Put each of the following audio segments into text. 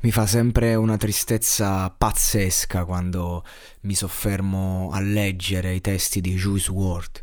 Mi fa sempre una tristezza pazzesca quando mi soffermo a leggere i testi di Juice WRLD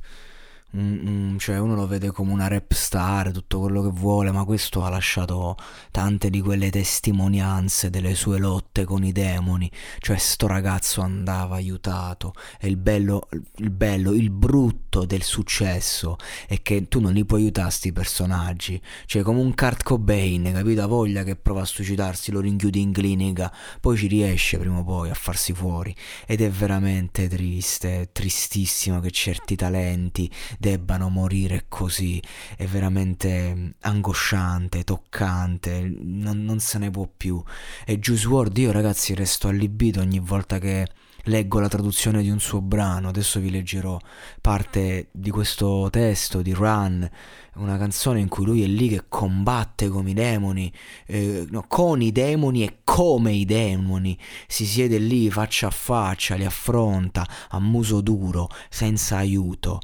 Mm, cioè uno lo vede come una rap star, tutto quello che vuole, ma questo ha lasciato tante di quelle testimonianze delle sue lotte con i demoni, cioè sto ragazzo andava aiutato. E il bello, il bello, il brutto del successo è che tu non li puoi aiutare sti personaggi, cioè come un Kurt Cobain, capito? Ha voglia che prova a suicidarsi, lo rinchiudi in clinica, poi ci riesce prima o poi a farsi fuori. Ed è veramente triste, tristissimo che certi talenti debbano morire così, è veramente angosciante, toccante, non, non se ne può più. E Juice WRLD io ragazzi resto allibito ogni volta che leggo la traduzione di un suo brano, adesso vi leggerò parte di questo testo di Run, una canzone in cui lui è lì che combatte con i demoni, eh, no, con i demoni e come i demoni, si siede lì faccia a faccia, li affronta a muso duro, senza aiuto,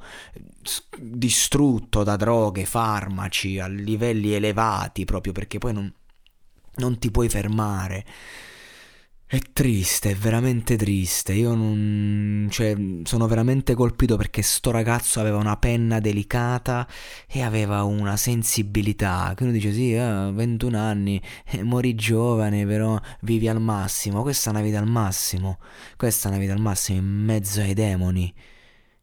distrutto da droghe, farmaci a livelli elevati proprio perché poi non, non ti puoi fermare. È triste, è veramente triste. Io non. cioè, sono veramente colpito perché sto ragazzo aveva una penna delicata e aveva una sensibilità. Che uno dice: Sì, eh, 21 anni, eh, morì giovane, però vivi al massimo. Questa è una vita al massimo. Questa è una vita al massimo in mezzo ai demoni.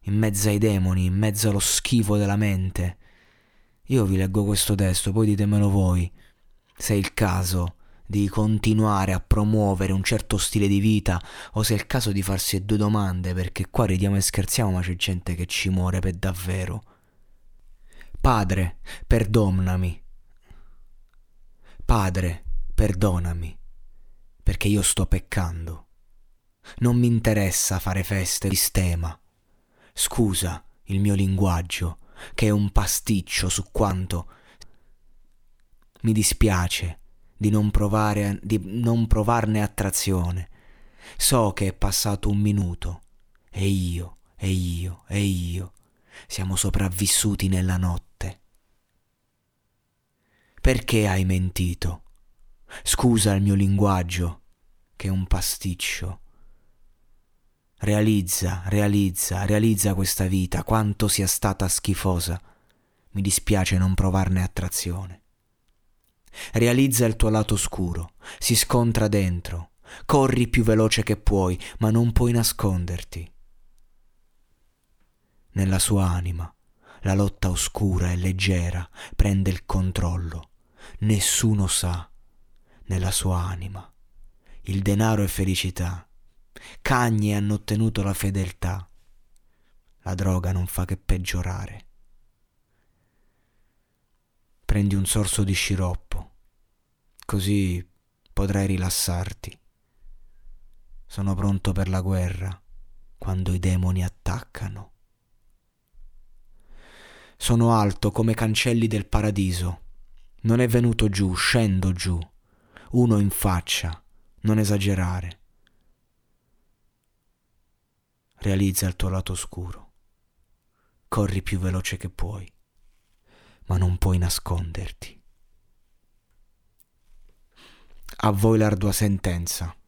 In mezzo ai demoni, in mezzo allo schifo della mente. Io vi leggo questo testo, poi ditemelo voi. Se è il caso di continuare a promuovere un certo stile di vita o se è il caso di farsi due domande perché qua ridiamo e scherziamo ma c'è gente che ci muore per davvero. Padre, perdonami. Padre, perdonami perché io sto peccando. Non mi interessa fare feste di sistema. Scusa il mio linguaggio che è un pasticcio su quanto mi dispiace di non, provare, di non provarne attrazione. So che è passato un minuto e io, e io, e io siamo sopravvissuti nella notte. Perché hai mentito? Scusa il mio linguaggio, che è un pasticcio. Realizza, realizza, realizza questa vita, quanto sia stata schifosa. Mi dispiace non provarne attrazione. Realizza il tuo lato oscuro, si scontra dentro, corri più veloce che puoi, ma non puoi nasconderti. Nella sua anima la lotta oscura e leggera prende il controllo. Nessuno sa, nella sua anima, il denaro è felicità. Cagni hanno ottenuto la fedeltà. La droga non fa che peggiorare. Prendi un sorso di sciroppo, così potrai rilassarti. Sono pronto per la guerra quando i demoni attaccano. Sono alto come cancelli del paradiso. Non è venuto giù, scendo giù. Uno in faccia, non esagerare. Realizza il tuo lato oscuro. Corri più veloce che puoi ma non puoi nasconderti. A voi l'ardua sentenza.